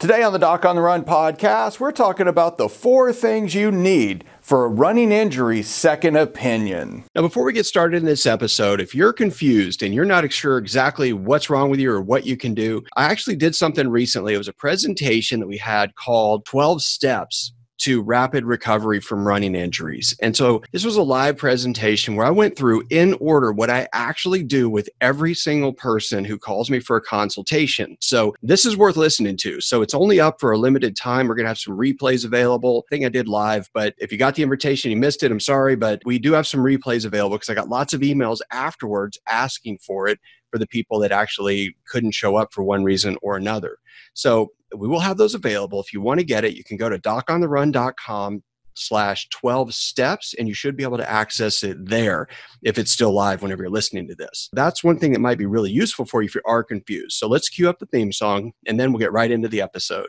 Today on the Doc on the Run podcast, we're talking about the four things you need for a running injury second opinion. Now, before we get started in this episode, if you're confused and you're not sure exactly what's wrong with you or what you can do, I actually did something recently. It was a presentation that we had called 12 Steps to rapid recovery from running injuries. And so this was a live presentation where I went through in order what I actually do with every single person who calls me for a consultation. So this is worth listening to. So it's only up for a limited time. We're going to have some replays available. I think I did live, but if you got the invitation, you missed it, I'm sorry, but we do have some replays available because I got lots of emails afterwards asking for it for the people that actually couldn't show up for one reason or another. So we will have those available. If you want to get it, you can go to docontherun.com slash 12 steps and you should be able to access it there if it's still live whenever you're listening to this. That's one thing that might be really useful for you if you are confused. So let's cue up the theme song and then we'll get right into the episode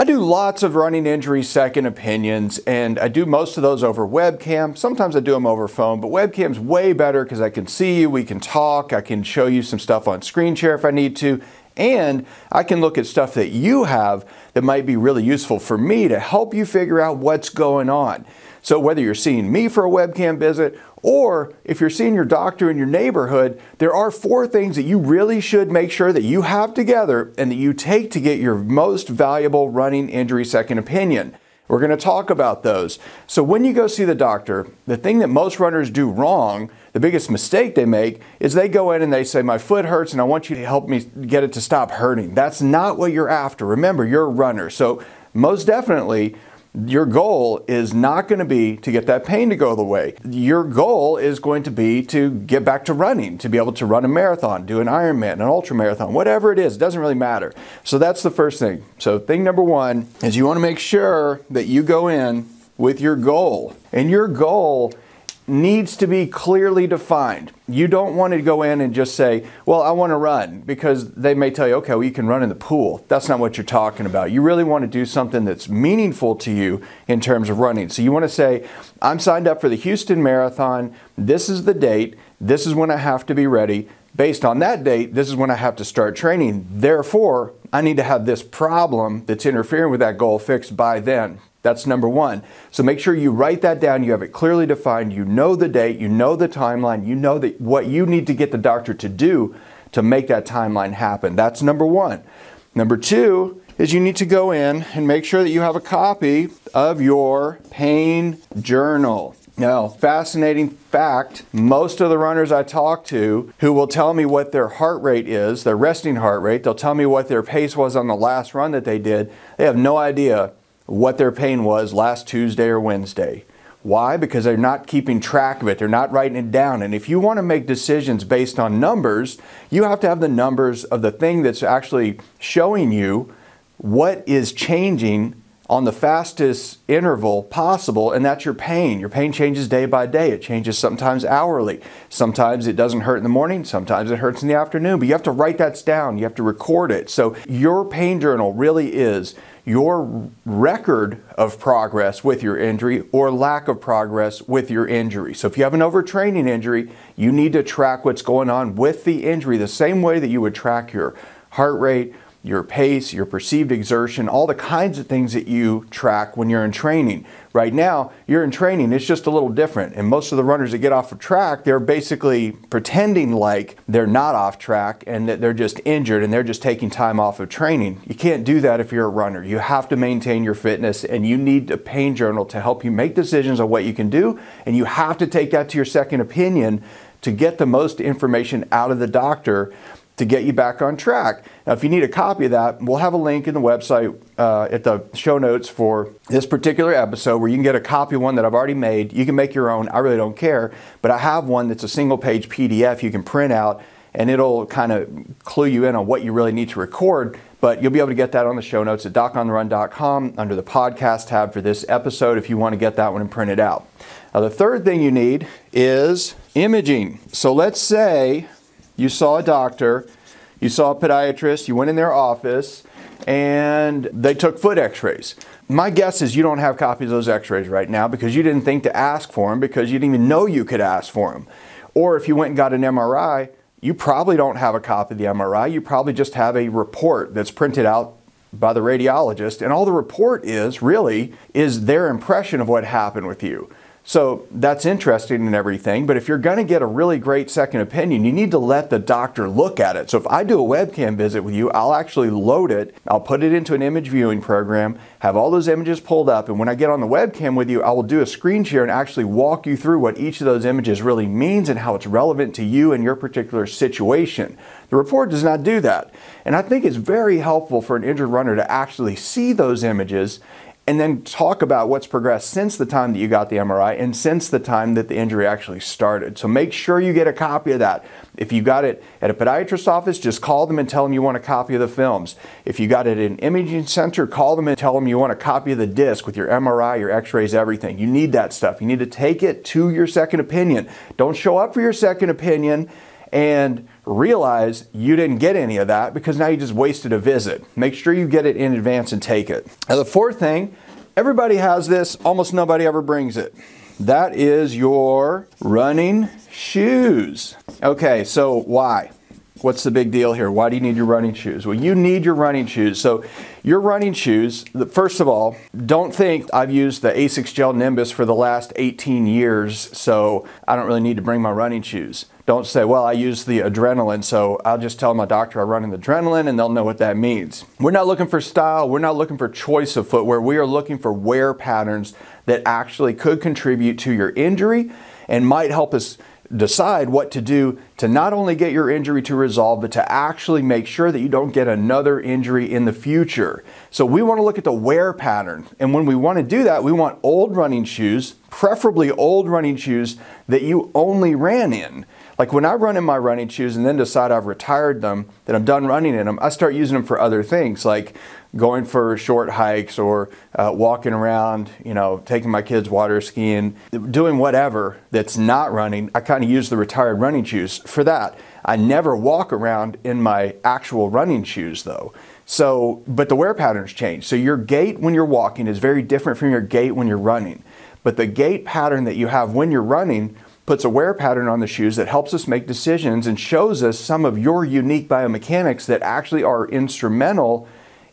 I do lots of running injury second opinions, and I do most of those over webcam. Sometimes I do them over phone, but webcam's way better because I can see you, we can talk, I can show you some stuff on screen share if I need to, and I can look at stuff that you have that might be really useful for me to help you figure out what's going on. So, whether you're seeing me for a webcam visit or if you're seeing your doctor in your neighborhood, there are four things that you really should make sure that you have together and that you take to get your most valuable running injury second opinion. We're going to talk about those. So, when you go see the doctor, the thing that most runners do wrong, the biggest mistake they make, is they go in and they say, My foot hurts and I want you to help me get it to stop hurting. That's not what you're after. Remember, you're a runner. So, most definitely, your goal is not going to be to get that pain to go away. Your goal is going to be to get back to running, to be able to run a marathon, do an Ironman, an ultra marathon, whatever it is, it doesn't really matter. So that's the first thing. So thing number 1 is you want to make sure that you go in with your goal. And your goal needs to be clearly defined. You don't want to go in and just say, Well, I want to run, because they may tell you, Okay, well, you can run in the pool. That's not what you're talking about. You really want to do something that's meaningful to you in terms of running. So you want to say, I'm signed up for the Houston Marathon. This is the date. This is when I have to be ready. Based on that date, this is when I have to start training. Therefore, I need to have this problem that's interfering with that goal fixed by then. That's number one. So make sure you write that down. You have it clearly defined. You know the date. You know the timeline. You know that what you need to get the doctor to do to make that timeline happen. That's number one. Number two is you need to go in and make sure that you have a copy of your pain journal. Now, fascinating fact most of the runners I talk to who will tell me what their heart rate is, their resting heart rate, they'll tell me what their pace was on the last run that they did, they have no idea what their pain was last Tuesday or Wednesday. Why? Because they're not keeping track of it. They're not writing it down. And if you want to make decisions based on numbers, you have to have the numbers of the thing that's actually showing you what is changing on the fastest interval possible, and that's your pain. Your pain changes day by day. It changes sometimes hourly. Sometimes it doesn't hurt in the morning, sometimes it hurts in the afternoon, but you have to write that down. You have to record it. So your pain journal really is your record of progress with your injury or lack of progress with your injury. So if you have an overtraining injury, you need to track what's going on with the injury the same way that you would track your heart rate your pace, your perceived exertion, all the kinds of things that you track when you're in training. Right now, you're in training, it's just a little different. And most of the runners that get off of track, they're basically pretending like they're not off track and that they're just injured and they're just taking time off of training. You can't do that if you're a runner. You have to maintain your fitness and you need a pain journal to help you make decisions on what you can do. And you have to take that to your second opinion to get the most information out of the doctor to get you back on track. Now, if you need a copy of that, we'll have a link in the website uh, at the show notes for this particular episode where you can get a copy of one that I've already made. You can make your own, I really don't care, but I have one that's a single page PDF you can print out and it'll kind of clue you in on what you really need to record But you'll be able to get that on the show notes at docontherun.com under the podcast tab for this episode if you want to get that one and print it out. Now, the third thing you need is imaging. So let's say you saw a doctor, you saw a podiatrist, you went in their office, and they took foot x rays. My guess is you don't have copies of those x rays right now because you didn't think to ask for them because you didn't even know you could ask for them. Or if you went and got an MRI, you probably don't have a copy of the MRI. You probably just have a report that's printed out by the radiologist. And all the report is really is their impression of what happened with you. So that's interesting and everything, but if you're going to get a really great second opinion, you need to let the doctor look at it. So if I do a webcam visit with you, I'll actually load it, I'll put it into an image viewing program, have all those images pulled up, and when I get on the webcam with you, I will do a screen share and actually walk you through what each of those images really means and how it's relevant to you and your particular situation. The report does not do that. And I think it's very helpful for an injured runner to actually see those images and then talk about what's progressed since the time that you got the MRI and since the time that the injury actually started. So make sure you get a copy of that. If you got it at a podiatrist's office, just call them and tell them you want a copy of the films. If you got it at an imaging center, call them and tell them you want a copy of the disc with your MRI, your x-rays, everything. You need that stuff. You need to take it to your second opinion. Don't show up for your second opinion and realize you didn't get any of that because now you just wasted a visit. Make sure you get it in advance and take it. Now, the fourth thing, everybody has this, almost nobody ever brings it. That is your running shoes. Okay, so why? What's the big deal here? Why do you need your running shoes? Well, you need your running shoes. So, your running shoes, first of all, don't think I've used the Asics Gel Nimbus for the last 18 years, so I don't really need to bring my running shoes. Don't say, well, I use the adrenaline, so I'll just tell my doctor I run in the adrenaline and they'll know what that means. We're not looking for style, we're not looking for choice of footwear. We are looking for wear patterns that actually could contribute to your injury and might help us decide what to do to not only get your injury to resolve, but to actually make sure that you don't get another injury in the future. So we want to look at the wear pattern. And when we want to do that, we want old running shoes, preferably old running shoes that you only ran in. Like when I run in my running shoes and then decide I've retired them, that I'm done running in them, I start using them for other things like going for short hikes or uh, walking around, you know, taking my kids water skiing, doing whatever that's not running. I kind of use the retired running shoes for that. I never walk around in my actual running shoes though. So, but the wear patterns change. So your gait when you're walking is very different from your gait when you're running. But the gait pattern that you have when you're running puts a wear pattern on the shoes that helps us make decisions and shows us some of your unique biomechanics that actually are instrumental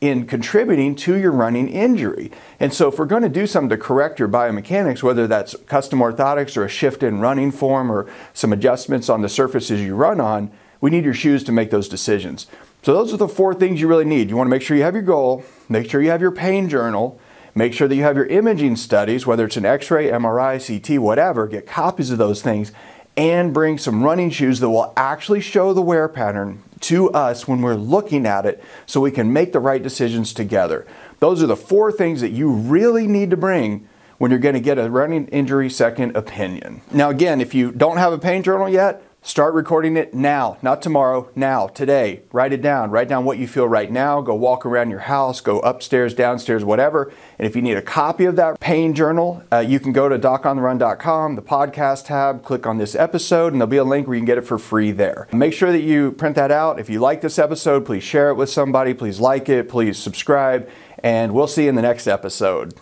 in contributing to your running injury. And so, if we're going to do something to correct your biomechanics, whether that's custom orthotics or a shift in running form or some adjustments on the surfaces you run on, we need your shoes to make those decisions. So, those are the four things you really need. You want to make sure you have your goal, make sure you have your pain journal, Make sure that you have your imaging studies, whether it's an x ray, MRI, CT, whatever, get copies of those things and bring some running shoes that will actually show the wear pattern to us when we're looking at it so we can make the right decisions together. Those are the four things that you really need to bring when you're going to get a running injury second opinion. Now, again, if you don't have a pain journal yet, Start recording it now, not tomorrow, now, today. Write it down. Write down what you feel right now. Go walk around your house, go upstairs, downstairs, whatever. And if you need a copy of that pain journal, uh, you can go to docontherun.com, the podcast tab, click on this episode, and there'll be a link where you can get it for free there. Make sure that you print that out. If you like this episode, please share it with somebody. Please like it. Please subscribe. And we'll see you in the next episode.